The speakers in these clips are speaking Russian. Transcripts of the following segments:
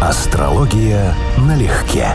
Астрология налегке.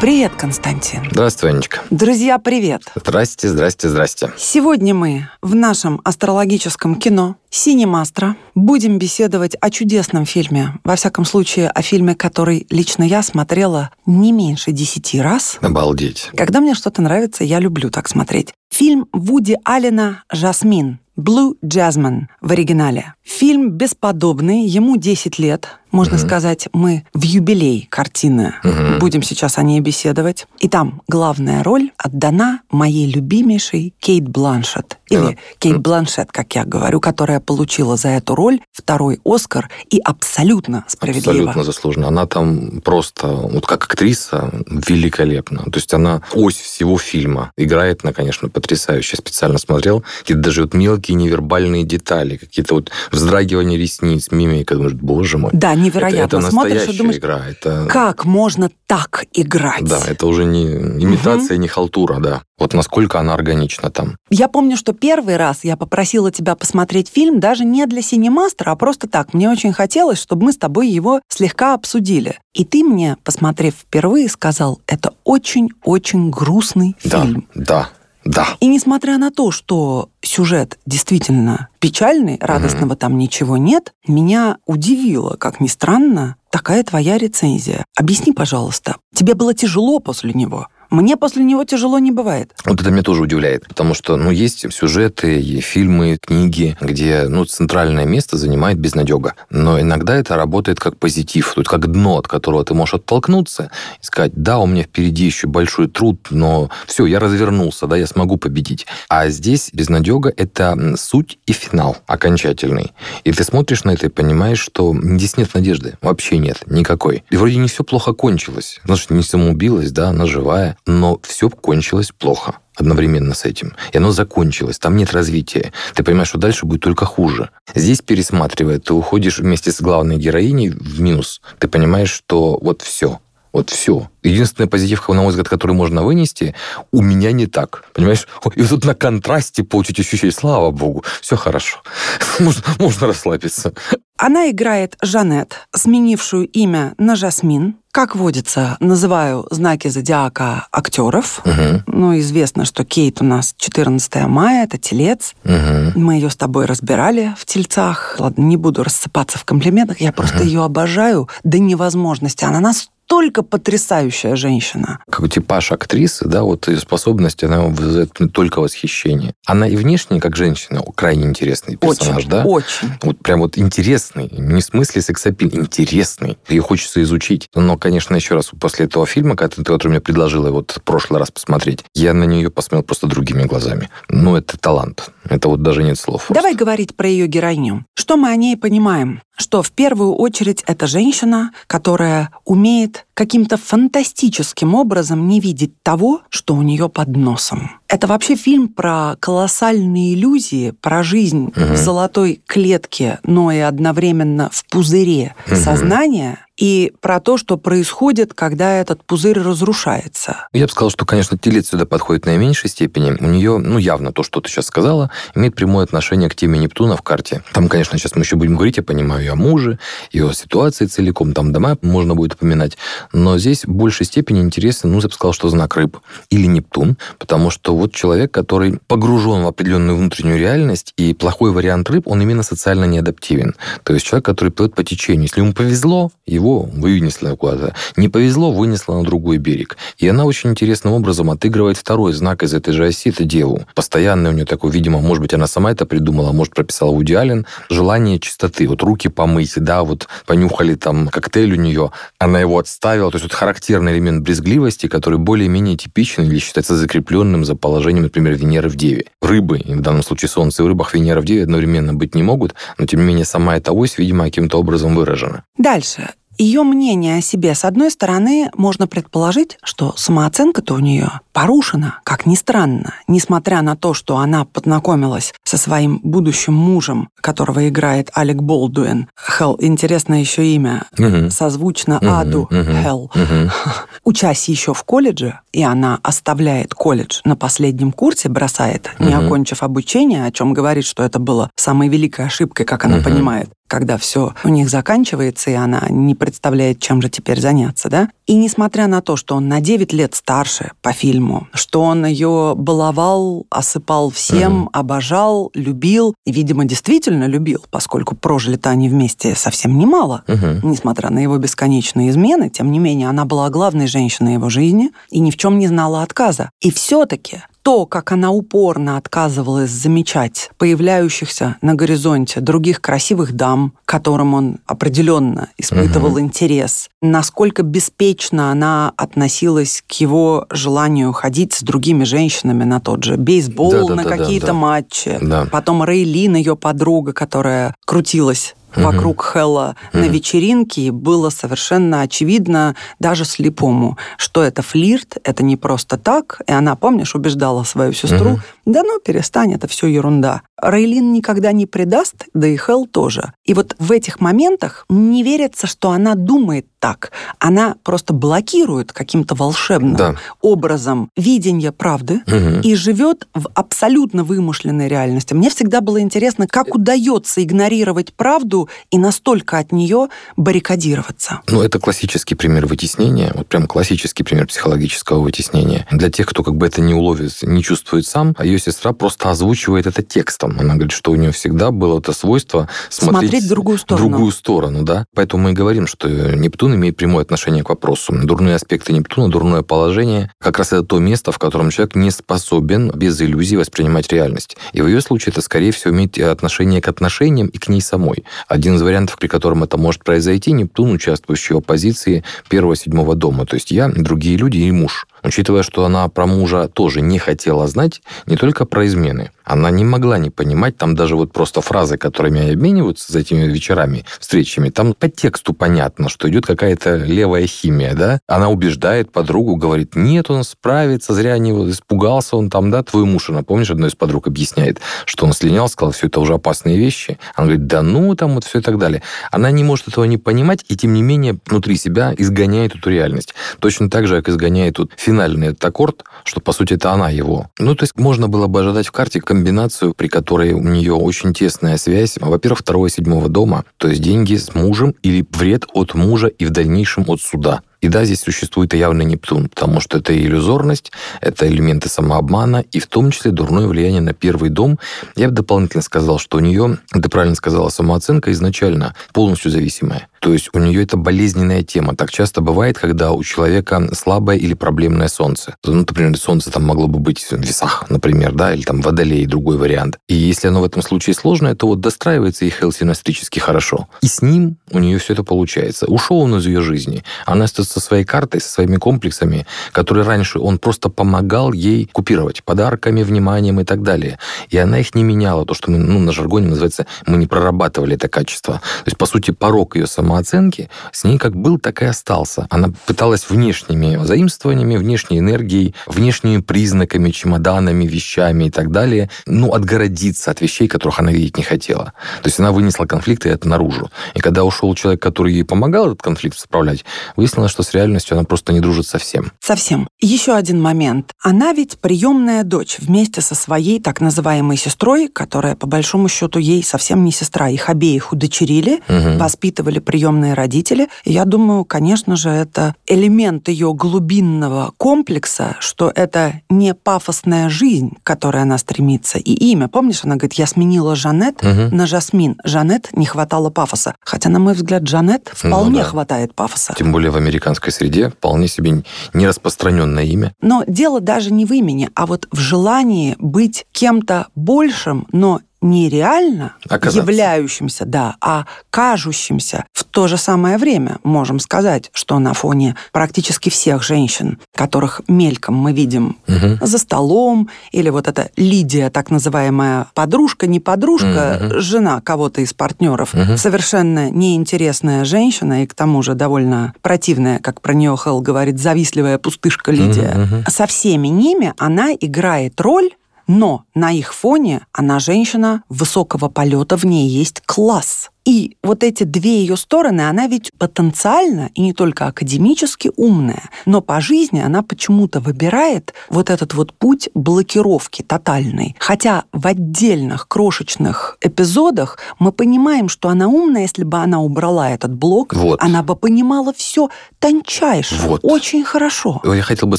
Привет, Константин. Здравствуй, Анечка. Друзья, привет. Здрасте, здрасте, здрасте. Сегодня мы в нашем астрологическом кино «Синемастро» будем беседовать о чудесном фильме. Во всяком случае, о фильме, который лично я смотрела не меньше десяти раз. Обалдеть. Когда мне что-то нравится, я люблю так смотреть. Фильм Вуди Аллена «Жасмин». Blue Jasmine в оригинале. Фильм бесподобный, ему 10 лет. Можно угу. сказать, мы в юбилей картины угу. будем сейчас о ней беседовать. И там главная роль отдана моей любимейшей Кейт Бланшет. Или да. Кейт Бланшет, как я говорю, которая получила за эту роль второй Оскар и абсолютно справедливо. Абсолютно заслуженно. Она там просто, вот как актриса, великолепна. То есть она ось всего фильма. Играет она, конечно, потрясающе. Я специально смотрел. Какие-то даже вот мелкие невербальные детали, какие-то вот вздрагивания ресниц, мимика. Думаешь, боже мой. Да, невероятно. Это, это Смотришь и думаешь, игра. Это... как можно так играть? Да, это уже не имитация, угу. не халтура, да. Вот насколько она органична там. Я помню, что первый раз я попросила тебя посмотреть фильм даже не для синемастера, а просто так. Мне очень хотелось, чтобы мы с тобой его слегка обсудили. И ты мне, посмотрев впервые, сказал, это очень-очень грустный да, фильм. Да, да. И несмотря на то, что сюжет действительно печальный, радостного mm-hmm. там ничего нет, меня удивило, как ни странно, такая твоя рецензия. Объясни, пожалуйста, тебе было тяжело после него? Мне после него тяжело не бывает. Вот это меня тоже удивляет, потому что, ну, есть сюжеты, фильмы, книги, где, ну, центральное место занимает безнадега. Но иногда это работает как позитив, тут как дно, от которого ты можешь оттолкнуться и сказать, да, у меня впереди еще большой труд, но все, я развернулся, да, я смогу победить. А здесь безнадега – это суть и финал окончательный. И ты смотришь на это и понимаешь, что здесь нет надежды, вообще нет, никакой. И вроде не все плохо кончилось. Значит, не самоубилась, да, она живая, но все кончилось плохо одновременно с этим. И оно закончилось, там нет развития. Ты понимаешь, что дальше будет только хуже. Здесь, пересматривая, ты уходишь вместе с главной героиней в минус. Ты понимаешь, что вот все, вот все. Единственный позитив, на мой взгляд, который можно вынести, у меня не так. Понимаешь? И тут на контрасте получить ощущение, слава богу, все хорошо. можно, можно расслабиться. Она играет Жанет, сменившую имя на Жасмин. Как водится, называю знаки зодиака актеров. Угу. Ну, известно, что Кейт у нас 14 мая, это телец. Угу. Мы ее с тобой разбирали в тельцах. Ладно, не буду рассыпаться в комплиментах, я просто угу. ее обожаю до невозможности. Она нас настолько потрясающая женщина. Как типаж актрисы, да, вот ее способность, она вызывает только восхищение. Она и внешне, как женщина, крайне интересный персонаж, очень, да? Очень. Вот прям вот интересный, не в смысле сексапил, интересный. Ее хочется изучить. Но, конечно, еще раз, после этого фильма, который ты мне предложила вот в прошлый раз посмотреть, я на нее посмотрел просто другими глазами. Ну, это талант. Это вот даже нет слов. Давай просто. говорить про ее героиню. Что мы о ней понимаем? Что в первую очередь это женщина, которая умеет каким-то фантастическим образом не видеть того, что у нее под носом. Это вообще фильм про колоссальные иллюзии, про жизнь угу. в золотой клетке, но и одновременно в пузыре угу. сознания и про то, что происходит, когда этот пузырь разрушается. Я бы сказал, что, конечно, телец сюда подходит в наименьшей степени. У нее, ну, явно то, что ты сейчас сказала, имеет прямое отношение к теме Нептуна в карте. Там, конечно, сейчас мы еще будем говорить, я понимаю, и о муже, и о ситуации целиком, там дома можно будет упоминать. Но здесь в большей степени интересно, ну, я бы сказал, что знак рыб или Нептун, потому что вот человек, который погружен в определенную внутреннюю реальность, и плохой вариант рыб, он именно социально неадаптивен. То есть человек, который плывет по течению. Если ему повезло, его его вынесло куда-то. Не повезло, вынесло на другой берег. И она очень интересным образом отыгрывает второй знак из этой же оси, это деву. Постоянно у нее такой, видимо, может быть, она сама это придумала, может, прописала Вуди Аллен, желание чистоты. Вот руки помыть, да, вот понюхали там коктейль у нее, она его отставила. То есть вот характерный элемент брезгливости, который более-менее типичен или считается закрепленным за положением, например, Венеры в Деве. Рыбы, в данном случае Солнце и в рыбах Венера в Деве одновременно быть не могут, но тем не менее сама эта ось, видимо, каким-то образом выражена. Дальше ее мнение о себе, с одной стороны, можно предположить, что самооценка-то у нее порушена, как ни странно, несмотря на то, что она познакомилась со своим будущим мужем, которого играет Алек Болдуин. Хелл, интересное еще имя, угу. созвучно угу, Аду угу, Хелл. Угу. Учась еще в колледже, и она оставляет колледж на последнем курсе, бросает, не угу. окончив обучение, о чем говорит, что это было самой великой ошибкой, как она угу. понимает. Когда все у них заканчивается, и она не представляет, чем же теперь заняться, да? И несмотря на то, что он на 9 лет старше по фильму, что он ее баловал, осыпал всем, угу. обожал, любил, и, видимо, действительно любил, поскольку прожили-то они вместе совсем немало, угу. несмотря на его бесконечные измены, тем не менее, она была главной женщиной его жизни и ни в чем не знала отказа. И все-таки то, как она упорно отказывалась замечать появляющихся на горизонте других красивых дам, которым он определенно испытывал угу. интерес, насколько беспечно она относилась к его желанию ходить с другими женщинами на тот же бейсбол, да, да, на да, какие-то да, да. матчи. Да. Потом Рейлин, ее подруга, которая крутилась вокруг Хэлла на вечеринке, было совершенно очевидно даже слепому, что это флирт, это не просто так. И она, помнишь, убеждала свою сестру, да ну перестань, это все ерунда. Рейлин никогда не предаст, да и Хелл тоже. И вот в этих моментах не верится, что она думает так. Она просто блокирует каким-то волшебным да. образом видение правды угу. и живет в абсолютно вымышленной реальности. Мне всегда было интересно, как удается игнорировать правду и настолько от нее баррикадироваться. Ну, это классический пример вытеснения, вот прям классический пример психологического вытеснения. Для тех, кто как бы это не уловит, не чувствует сам, а ее сестра просто озвучивает это текстом. Она говорит, что у нее всегда было это свойство смотреть, смотреть в другую сторону. другую сторону, да. Поэтому мы и говорим, что Нептун имеет прямое отношение к вопросу. Дурные аспекты Нептуна, дурное положение, как раз это то место, в котором человек не способен без иллюзий воспринимать реальность. И в ее случае это, скорее всего, имеет отношение к отношениям и к ней самой. Один из вариантов, при котором это может произойти, Нептун, участвующий в оппозиции первого-седьмого дома. То есть я, другие люди и муж. Учитывая, что она про мужа тоже не хотела знать, не только про измены. Она не могла не понимать, там даже вот просто фразы, которыми они обмениваются за этими вечерами, встречами, там по тексту понятно, что идет какая-то левая химия, да? Она убеждает подругу, говорит, нет, он справится, зря не испугался он там, да, твой муж, она, помнишь, одна из подруг объясняет, что он слинял, сказал, все это уже опасные вещи. Она говорит, да ну, там вот все и так далее. Она не может этого не понимать, и тем не менее внутри себя изгоняет эту реальность. Точно так же, как изгоняет тут финальный этот аккорд, что, по сути, это она его. Ну, то есть можно было бы ожидать в карте комбинацию, при которой у нее очень тесная связь, во-первых, второго и седьмого дома, то есть деньги с мужем или вред от мужа и в дальнейшем от суда. И да, здесь существует и явный Нептун, потому что это иллюзорность, это элементы самообмана, и в том числе дурное влияние на первый дом. Я бы дополнительно сказал, что у нее, ты правильно сказала, самооценка изначально полностью зависимая. То есть у нее это болезненная тема. Так часто бывает, когда у человека слабое или проблемное солнце. Ну, например, солнце там могло бы быть в весах, например, да, или там водолей, другой вариант. И если оно в этом случае сложное, то вот достраивается и хелсинастрически хорошо. И с ним у нее все это получается. Ушел он из ее жизни. Она остается со своей картой, со своими комплексами, которые раньше он просто помогал ей купировать подарками, вниманием и так далее. И она их не меняла. То, что мы, ну, на жаргоне называется, мы не прорабатывали это качество. То есть, по сути, порог ее самооценки с ней как был, так и остался. Она пыталась внешними заимствованиями, внешней энергией, внешними признаками, чемоданами, вещами и так далее, ну, отгородиться от вещей, которых она видеть не хотела. То есть она вынесла конфликт и это наружу. И когда ушел человек, который ей помогал этот конфликт справлять, выяснилось, что с реальностью она просто не дружит совсем. Совсем. Еще один момент. Она ведь приемная дочь вместе со своей так называемой сестрой, которая, по большому счету, ей совсем не сестра. Их обеих удочерили, угу. воспитывали приемные родители. И я думаю, конечно же, это элемент ее глубинного комплекса, что это не пафосная жизнь, к которой она стремится, и имя. Помнишь, она говорит, я сменила Жанет угу. на Жасмин. Жанет не хватало пафоса. Хотя, на мой взгляд, Жанет ну вполне ну, да. хватает пафоса. Тем более в американской среде вполне себе нераспространенное имя. Но дело даже не в имени, а вот в желании быть кем-то большим, но нереально Оказаться. являющимся, да, а кажущимся в то же самое время. Можем сказать, что на фоне практически всех женщин, которых мельком мы видим угу. за столом, или вот эта Лидия, так называемая подружка, не подружка, угу. жена кого-то из партнеров, угу. совершенно неинтересная женщина и к тому же довольно противная, как про нее Хелл говорит, завистливая пустышка Лидия. Угу. Со всеми ними она играет роль но на их фоне она женщина высокого полета, в ней есть класс. И вот эти две ее стороны, она ведь потенциально и не только академически умная, но по жизни она почему-то выбирает вот этот вот путь блокировки тотальной. Хотя в отдельных крошечных эпизодах мы понимаем, что она умная, если бы она убрала этот блок, вот. она бы понимала все тончайше, вот. очень хорошо. Я хотел бы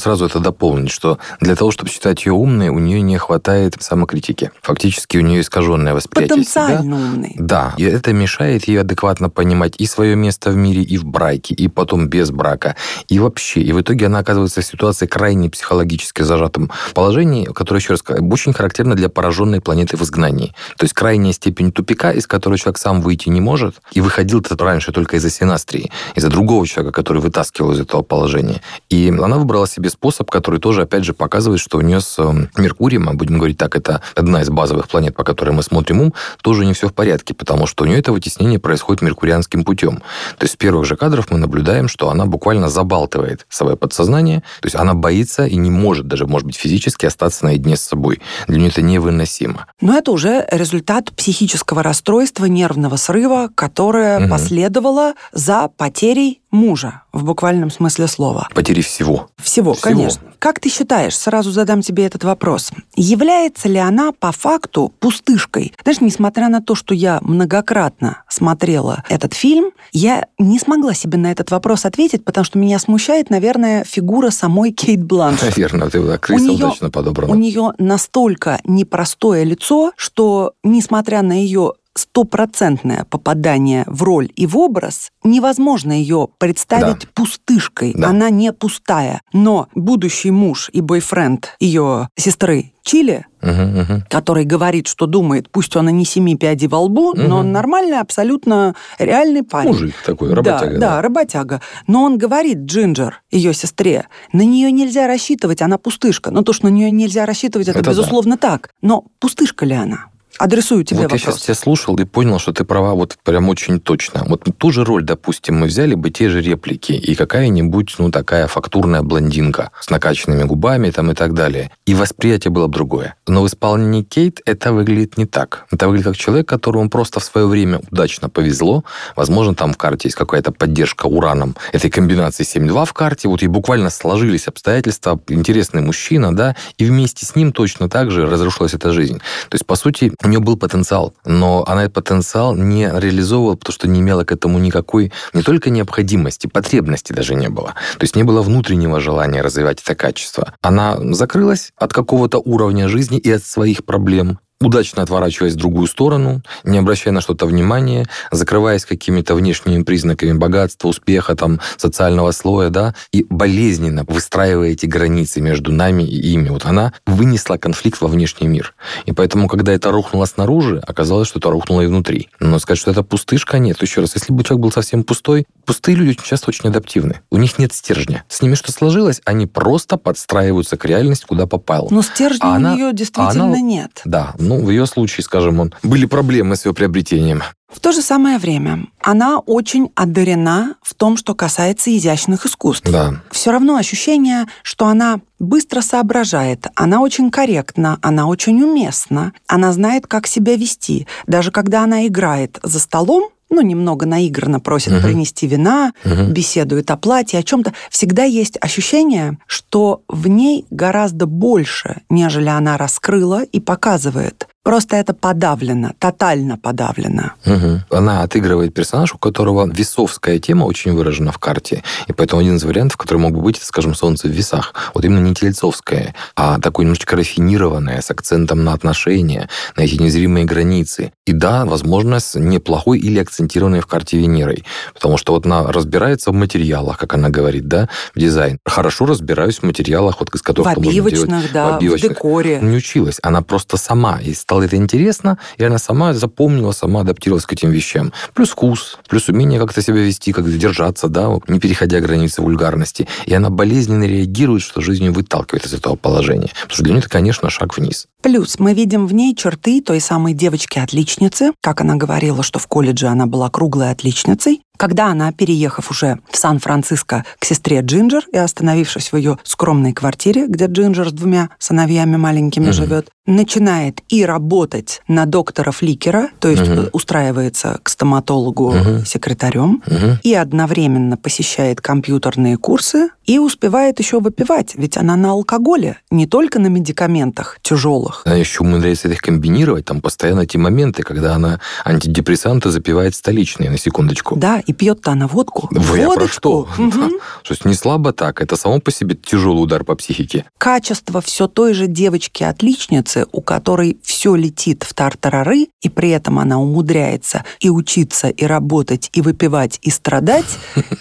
сразу это дополнить, что для того, чтобы считать ее умной, у нее не хватает самокритики. Фактически у нее искаженное восприятие Потенциально себя. умный. Да, и это мешает ей адекватно понимать и свое место в мире, и в браке, и потом без брака, и вообще. И в итоге она оказывается в ситуации крайне психологически зажатом положении, которое, еще раз скажу, очень характерно для пораженной планеты в изгнании. То есть крайняя степень тупика, из которого человек сам выйти не может, и выходил это раньше только из-за синастрии, из-за другого человека, который вытаскивал из этого положения. И она выбрала себе способ, который тоже, опять же, показывает, что у нее с эм, Меркурием, а будем говорить так, это одна из базовых планет, по которой мы смотрим ум, тоже не все в порядке, потому что у нее это вытеснение происходит меркурианским путем. То есть с первых же кадров мы наблюдаем, что она буквально забалтывает свое подсознание, то есть она боится и не может даже, может быть, физически остаться наедине с собой. Для нее это невыносимо. Но это уже результат психического расстройства, нервного срыва, которое угу. последовало за потерей мужа в буквальном смысле слова. Потери всего. Всего, всего, конечно. Как ты считаешь, сразу задам тебе этот вопрос, является ли она по факту пустышкой? Знаешь, несмотря на то, что я многократно смотрела этот фильм, я не смогла себе на этот вопрос ответить, потому что меня смущает, наверное, фигура самой Кейт Бланш. Наверное, ты так крыса удачно подобрана. У нее настолько непростое лицо, что, несмотря на ее стопроцентное попадание в роль и в образ, невозможно ее представить да. пустышкой. Да. Она не пустая. Но будущий муж и бойфренд ее сестры Чили, угу, угу. который говорит, что думает, пусть он и не семи пядей во лбу, угу. но он нормальный, абсолютно реальный парень. Мужик такой, работяга. Да, да, да, работяга. Но он говорит Джинджер, ее сестре, на нее нельзя рассчитывать, она пустышка. Но то, что на нее нельзя рассчитывать, это, это безусловно да. так. Но пустышка ли она? Адресую тебе вот вопрос. я сейчас тебя слушал и понял, что ты права вот прям очень точно. Вот ту же роль, допустим, мы взяли бы те же реплики и какая-нибудь, ну, такая фактурная блондинка с накачанными губами там и так далее. И восприятие было бы другое. Но в исполнении Кейт это выглядит не так. Это выглядит как человек, которому просто в свое время удачно повезло. Возможно, там в карте есть какая-то поддержка ураном этой комбинации 7-2 в карте. Вот и буквально сложились обстоятельства. Интересный мужчина, да, и вместе с ним точно так же разрушилась эта жизнь. То есть, по сути, нее был потенциал, но она этот потенциал не реализовывала, потому что не имела к этому никакой не только необходимости, потребности даже не было. То есть не было внутреннего желания развивать это качество. Она закрылась от какого-то уровня жизни и от своих проблем, удачно отворачиваясь в другую сторону, не обращая на что-то внимания, закрываясь какими-то внешними признаками богатства, успеха, там, социального слоя, да, и болезненно выстраивая эти границы между нами и ими. Вот она вынесла конфликт во внешний мир. И поэтому, когда это рухнуло снаружи, оказалось, что это рухнуло и внутри. Но сказать, что это пустышка, нет. Еще раз, если бы человек был совсем пустой, пустые люди очень часто очень адаптивны. У них нет стержня. С ними что сложилось, они просто подстраиваются к реальности, куда попал. Но стержня а у она, нее действительно а она, нет. Да, ну, в ее случае, скажем, он, были проблемы с ее приобретением. В то же самое время она очень одарена в том, что касается изящных искусств. Да. Все равно ощущение, что она быстро соображает, она очень корректна, она очень уместна, она знает, как себя вести. Даже когда она играет за столом, ну, немного наигранно просит угу. принести вина, угу. беседует о платье, о чем-то, всегда есть ощущение, что в ней гораздо больше, нежели она раскрыла и показывает. Просто это подавлено, тотально подавлено. Угу. Она отыгрывает персонаж, у которого весовская тема очень выражена в карте. И поэтому один из вариантов, который мог бы быть, это, скажем, солнце в весах. Вот именно не тельцовское, а такое немножечко рафинированное, с акцентом на отношения, на эти незримые границы. И да, возможно, с неплохой или акцентированной в карте Венерой. Потому что вот она разбирается в материалах, как она говорит, да, в дизайн. Хорошо разбираюсь в материалах, вот из которых в обивочных, да, в, обивочных. в декоре. Не училась. Она просто сама из стало это интересно, и она сама запомнила, сама адаптировалась к этим вещам. Плюс вкус, плюс умение как-то себя вести, как держаться, да, не переходя границы вульгарности. И она болезненно реагирует, что жизнь ее выталкивает из этого положения. Потому что для нее это, конечно, шаг вниз. Плюс мы видим в ней черты той самой девочки-отличницы, как она говорила, что в колледже она была круглой отличницей, Когда она, переехав уже в Сан-Франциско к сестре Джинджер и остановившись в ее скромной квартире, где Джинджер с двумя сыновьями маленькими угу. живет, начинает и работать на доктора Фликера, то есть угу. устраивается к стоматологу угу. секретарем, угу. и одновременно посещает компьютерные курсы и успевает еще выпивать, ведь она на алкоголе, не только на медикаментах тяжелых. Она еще умудряется их комбинировать, там постоянно эти моменты, когда она антидепрессанты запивает столичные, на секундочку. Да, и пьет-то она водку. Вы про что? Угу. Да. То есть не слабо так, это само по себе тяжелый удар по психике. Качество все той же девочки-отличницы, у которой все летит в тартарары, и при этом она умудряется и учиться, и работать, и выпивать, и страдать,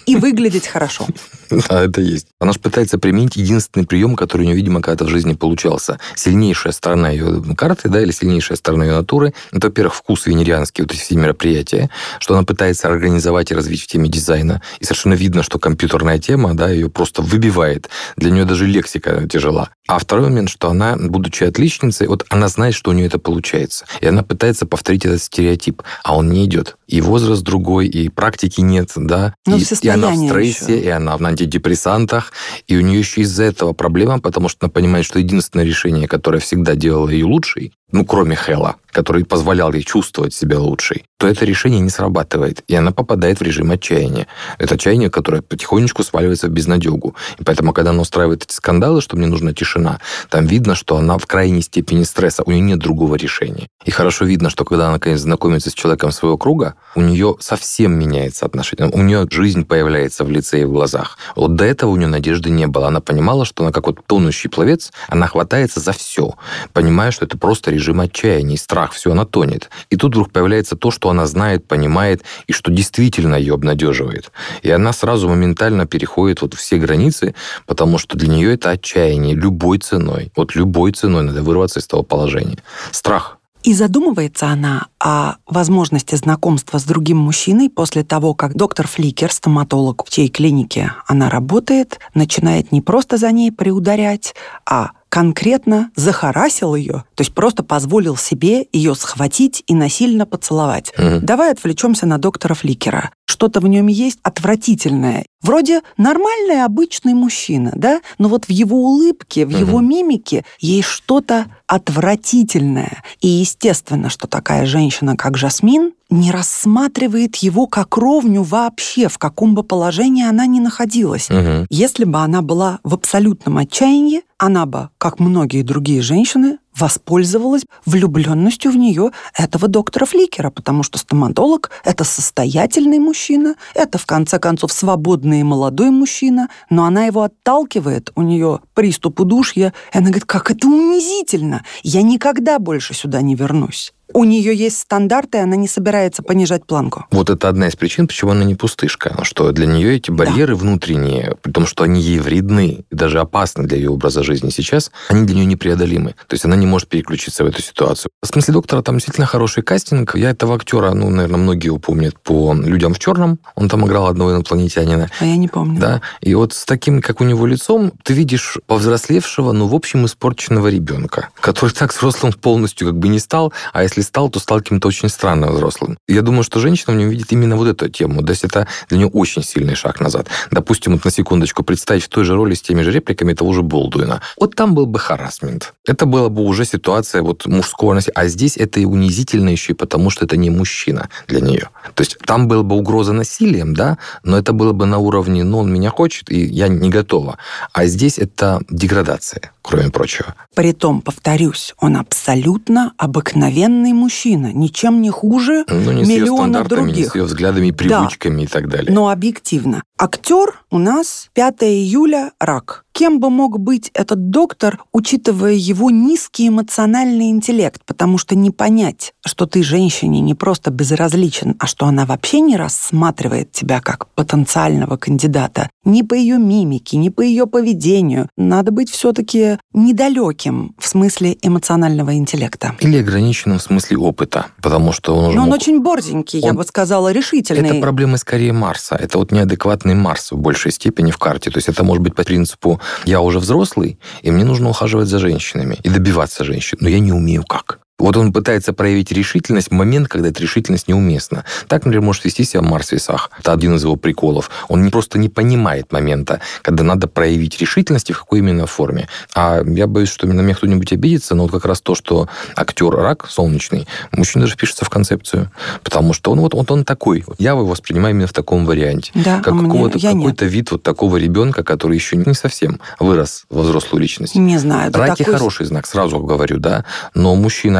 и выглядеть хорошо. Да, это есть. Она же пытается применить единственный прием, который у нее, видимо, когда-то в жизни получался. Сильнейшая сторона ее карты, да, или сильнейшая сторона ее натуры, это, во-первых, вкус венерианский, вот эти все мероприятия, что она пытается организовать и развить в теме дизайна. И совершенно видно, что компьютерная тема, да, ее просто выбивает. Для нее даже лексика тяжела. А второй момент, что она, будучи отличницей, вот она знает, что у нее это получается. И она пытается повторить этот стереотип, а он не идет. И возраст другой, и практики нет, да. Но и, и она в стрессе, еще. и она в антидепрессантах, и у нее еще из-за этого проблема, потому что она понимает, что единственное решение, которое всегда делало ее лучшей, ну, кроме Хэла, который позволял ей чувствовать себя лучшей, то это решение не срабатывает, и она попадает в режим отчаяния. Это отчаяние, которое потихонечку сваливается в безнадегу. И поэтому, когда она устраивает эти скандалы, что мне нужна тишина, там видно, что она в крайней степени стресса, у нее нет другого решения. И хорошо видно, что когда она, наконец, знакомится с человеком своего круга, у нее совсем меняется отношение. У нее жизнь появляется в лице и в глазах. Вот до этого у нее надежды не было. Она понимала, что она как вот тонущий пловец, она хватается за все, понимая, что это просто режим отчаяния страх, все, она тонет. И тут вдруг появляется то, что она знает, понимает, и что действительно ее обнадеживает. И она сразу моментально переходит вот все границы, потому что для нее это отчаяние любой ценой. Вот любой ценой надо вырваться из того положения. Страх. И задумывается она о возможности знакомства с другим мужчиной после того, как доктор Фликер, стоматолог, в чьей клинике она работает, начинает не просто за ней приударять, а конкретно захарасил ее, то есть просто позволил себе ее схватить и насильно поцеловать. Mm-hmm. Давай отвлечемся на доктора Фликера. Что-то в нем есть отвратительное. Вроде нормальный, обычный мужчина, да? Но вот в его улыбке, в mm-hmm. его мимике есть что-то отвратительное. И естественно, что такая женщина, как Жасмин, не рассматривает его как ровню вообще, в каком бы положении она ни находилась. Угу. Если бы она была в абсолютном отчаянии, она бы, как многие другие женщины, воспользовалась влюбленностью в нее этого доктора Фликера, потому что стоматолог – это состоятельный мужчина, это, в конце концов, свободный и молодой мужчина, но она его отталкивает, у нее приступ удушья, и она говорит, как это унизительно, я никогда больше сюда не вернусь у нее есть стандарты, она не собирается понижать планку. Вот это одна из причин, почему она не пустышка. Что для нее эти барьеры да. внутренние, при том, что они ей вредны и даже опасны для ее образа жизни сейчас, они для нее непреодолимы. То есть она не может переключиться в эту ситуацию. В смысле доктора там действительно хороший кастинг. Я этого актера, ну, наверное, многие упомнят по «Людям в черном». Он там играл одного инопланетянина. А я не помню. Да. И вот с таким, как у него лицом, ты видишь повзрослевшего, ну, в общем, испорченного ребенка, который так взрослым полностью как бы не стал, а если если стал, то стал каким-то очень странным взрослым. Я думаю, что женщина в нем видит именно вот эту тему. То есть это для нее очень сильный шаг назад. Допустим, вот на секундочку представить в той же роли с теми же репликами того же Болдуина. Вот там был бы харасмент. Это была бы уже ситуация вот мужского насилия. А здесь это и унизительно еще и потому, что это не мужчина для нее. То есть там была бы угроза насилием, да, но это было бы на уровне, ну, он меня хочет, и я не готова. А здесь это деградация, кроме прочего. Притом, повторюсь, он абсолютно обыкновенный нормальный мужчина, ничем не хуже ну, не миллиона других. Не с ее взглядами, привычками да, и так далее. Но объективно. Актер у нас 5 июля рак. Кем бы мог быть этот доктор, учитывая его низкий эмоциональный интеллект? Потому что не понять, что ты женщине не просто безразличен, а что она вообще не рассматривает тебя как потенциального кандидата, ни по ее мимике, ни по ее поведению. Надо быть все-таки недалеким в смысле эмоционального интеллекта. Или ограниченным в смысле опыта, потому что он уже... Но мог... он очень борзенький, он... я бы сказала, решительный. Это проблемы скорее Марса. Это вот неадекватный Марс в большей степени в карте. То есть это может быть по принципу я уже взрослый, и мне нужно ухаживать за женщинами и добиваться женщин, но я не умею как. Вот он пытается проявить решительность в момент, когда эта решительность неуместна. Так, например, может вести себя Марс в весах. Это один из его приколов. Он не, просто не понимает момента, когда надо проявить решительность и в какой именно форме. А я боюсь, что на меня кто-нибудь обидится, но вот как раз то, что актер рак солнечный, мужчина даже пишется в концепцию. Потому что он вот, вот он такой. Я его воспринимаю именно в таком варианте. Да, как а мне- какого-то, я какой-то вид вот такого ребенка, который еще не совсем вырос во взрослую личность. Не знаю. Раки такой- хороший знак, сразу говорю, да. Но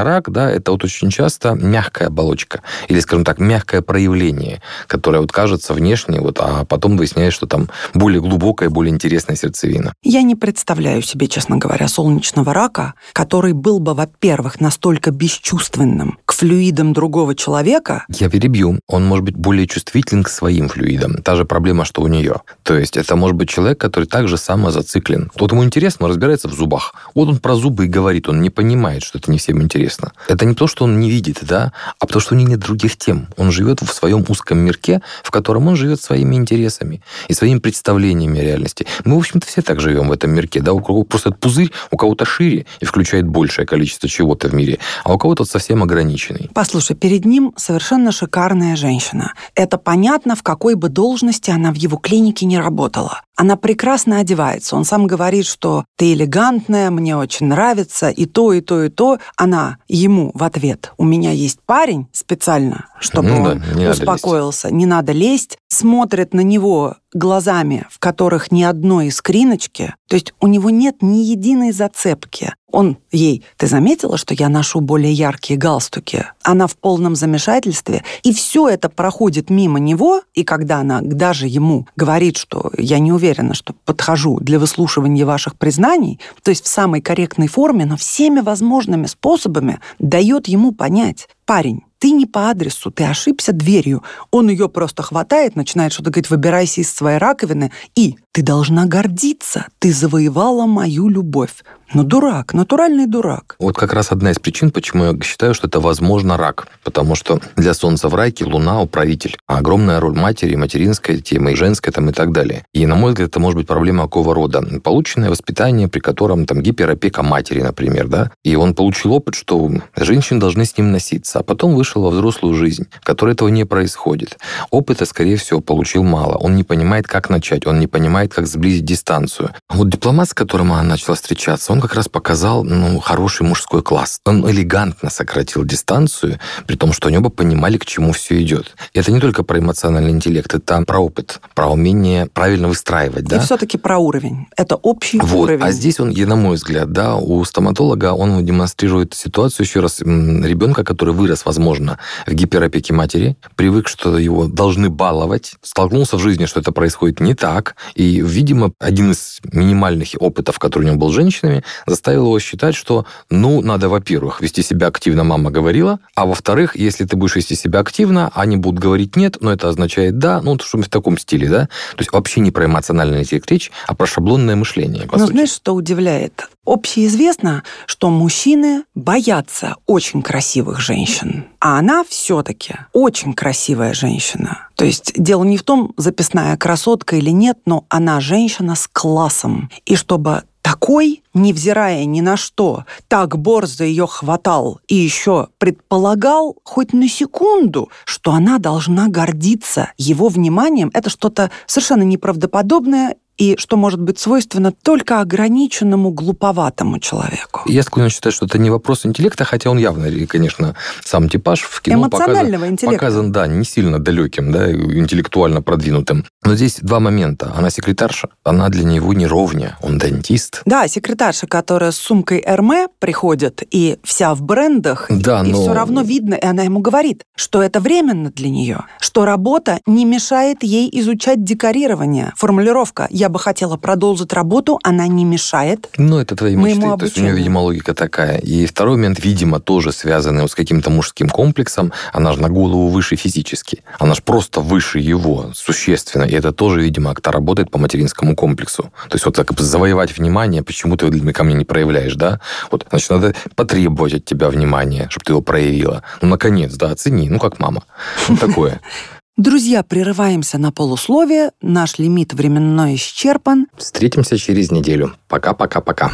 мужчина-рак, да, это вот очень часто мягкая оболочка. Или, скажем так, мягкое проявление, которое вот кажется внешне, вот, а потом выясняешь, что там более глубокая, более интересная сердцевина. Я не представляю себе, честно говоря, солнечного рака, который был бы, во-первых, настолько бесчувственным к флюидам другого человека. Я перебью. Он может быть более чувствителен к своим флюидам. Та же проблема, что у нее. То есть это может быть человек, который также самозациклен. Вот ему интересно, он разбирается в зубах. Вот он про зубы и говорит, он не понимает, что это не всем интересно. Это не то, что он не видит, да, а потому что у него нет других тем. Он живет в своем узком мирке, в котором он живет своими интересами и своими представлениями о реальности. Мы, в общем-то, все так живем в этом мирке, да, у кого просто пузырь у кого-то шире и включает большее количество чего-то в мире, а у кого-то совсем ограниченный. Послушай, перед ним совершенно шикарная женщина. Это понятно, в какой бы должности она в его клинике не работала. Она прекрасно одевается. Он сам говорит, что ты элегантная, мне очень нравится, и то, и то, и то. Она ему в ответ, у меня есть парень специально, чтобы Ну да, он не надо успокоился, не надо лезть, смотрит на него глазами, в которых ни одной искриночки, то есть у него нет ни единой зацепки. Он ей, ты заметила, что я ношу более яркие галстуки? Она в полном замешательстве, и все это проходит мимо него, и когда она даже ему говорит, что я не уверена, что подхожу для выслушивания ваших признаний, то есть в самой корректной форме, но всеми возможными способами дает ему понять, парень, ты не по адресу, ты ошибся дверью. Он ее просто хватает, начинает что-то говорить, выбирайся из своей раковины, и ты должна гордиться, ты завоевала мою любовь. Ну, дурак, натуральный дурак. Вот как раз одна из причин, почему я считаю, что это возможно рак. Потому что для Солнца в раке Луна управитель. А огромная роль матери, материнская тема, и женская там и так далее. И, на мой взгляд, это может быть проблема какого рода? Полученное воспитание, при котором там гиперопека матери, например, да? И он получил опыт, что женщины должны с ним носиться, а потом вышел во взрослую жизнь, в которой этого не происходит. Опыта, скорее всего, получил мало. Он не понимает, как начать, он не понимает, как сблизить дистанцию. Вот дипломат, с которым она начала встречаться, он как раз показал ну, хороший мужской класс. Он элегантно сократил дистанцию, при том, что они оба понимали, к чему все идет. И это не только про эмоциональный интеллект, это про опыт, про умение правильно выстраивать. Да? И все-таки про уровень. Это общий Вот. уровень. А здесь он, на мой взгляд, да, у стоматолога он демонстрирует ситуацию, еще раз, ребенка, который вырос, возможно, в гиперопеке матери, привык, что его должны баловать, столкнулся в жизни, что это происходит не так, и, видимо, один из минимальных опытов, который у него был с женщинами, заставил его считать, что, ну, надо, во-первых, вести себя активно, мама говорила, а во-вторых, если ты будешь вести себя активно, они будут говорить нет, но это означает да, ну, что в таком стиле, да, то есть вообще не про эмоциональный интеллект речь, а про шаблонное мышление, сути. знаешь, что удивляет? Общеизвестно, что мужчины боятся очень красивых женщин, а она все-таки очень красивая женщина. То есть дело не в том, записная красотка или нет, но она женщина с классом. И чтобы такой, невзирая ни на что, так борзо ее хватал и еще предполагал хоть на секунду, что она должна гордиться его вниманием, это что-то совершенно неправдоподобное и что может быть свойственно только ограниченному глуповатому человеку. Я склонен считать, что это не вопрос интеллекта, хотя он явно, и, конечно, сам типаж в кино Эмоционального показан, интеллекта. показан, да, не сильно далеким, да, интеллектуально продвинутым. Но здесь два момента. Она секретарша, она для него не ровня, он дантист. Да, секретарша, которая с сумкой Эрме приходит и вся в брендах, Да, и но- все равно видно, и она ему говорит, что это временно для нее, что работа не мешает ей изучать декорирование. Формулировка «я бы хотела продолжить работу», она не мешает. Ну, это твои мечты. То есть у нее, видимо, логика такая. И второй момент, видимо, тоже связанный вот с каким-то мужским комплексом. Она же на голову выше физически. Она же просто выше его, существенно. И это тоже, видимо, как-то работает по материнскому комплексу. То есть вот так завоевать внимание, почему ты ко мне не проявляешь, да? Вот, значит, надо потребовать от тебя внимания, чтобы ты его проявила. Ну, наконец, да, оцени. Ну, как мама. Вот такое. Друзья, прерываемся на полусловие, наш лимит временной исчерпан. Встретимся через неделю. Пока-пока-пока.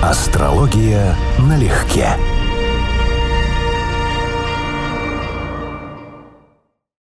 Астрология налегке.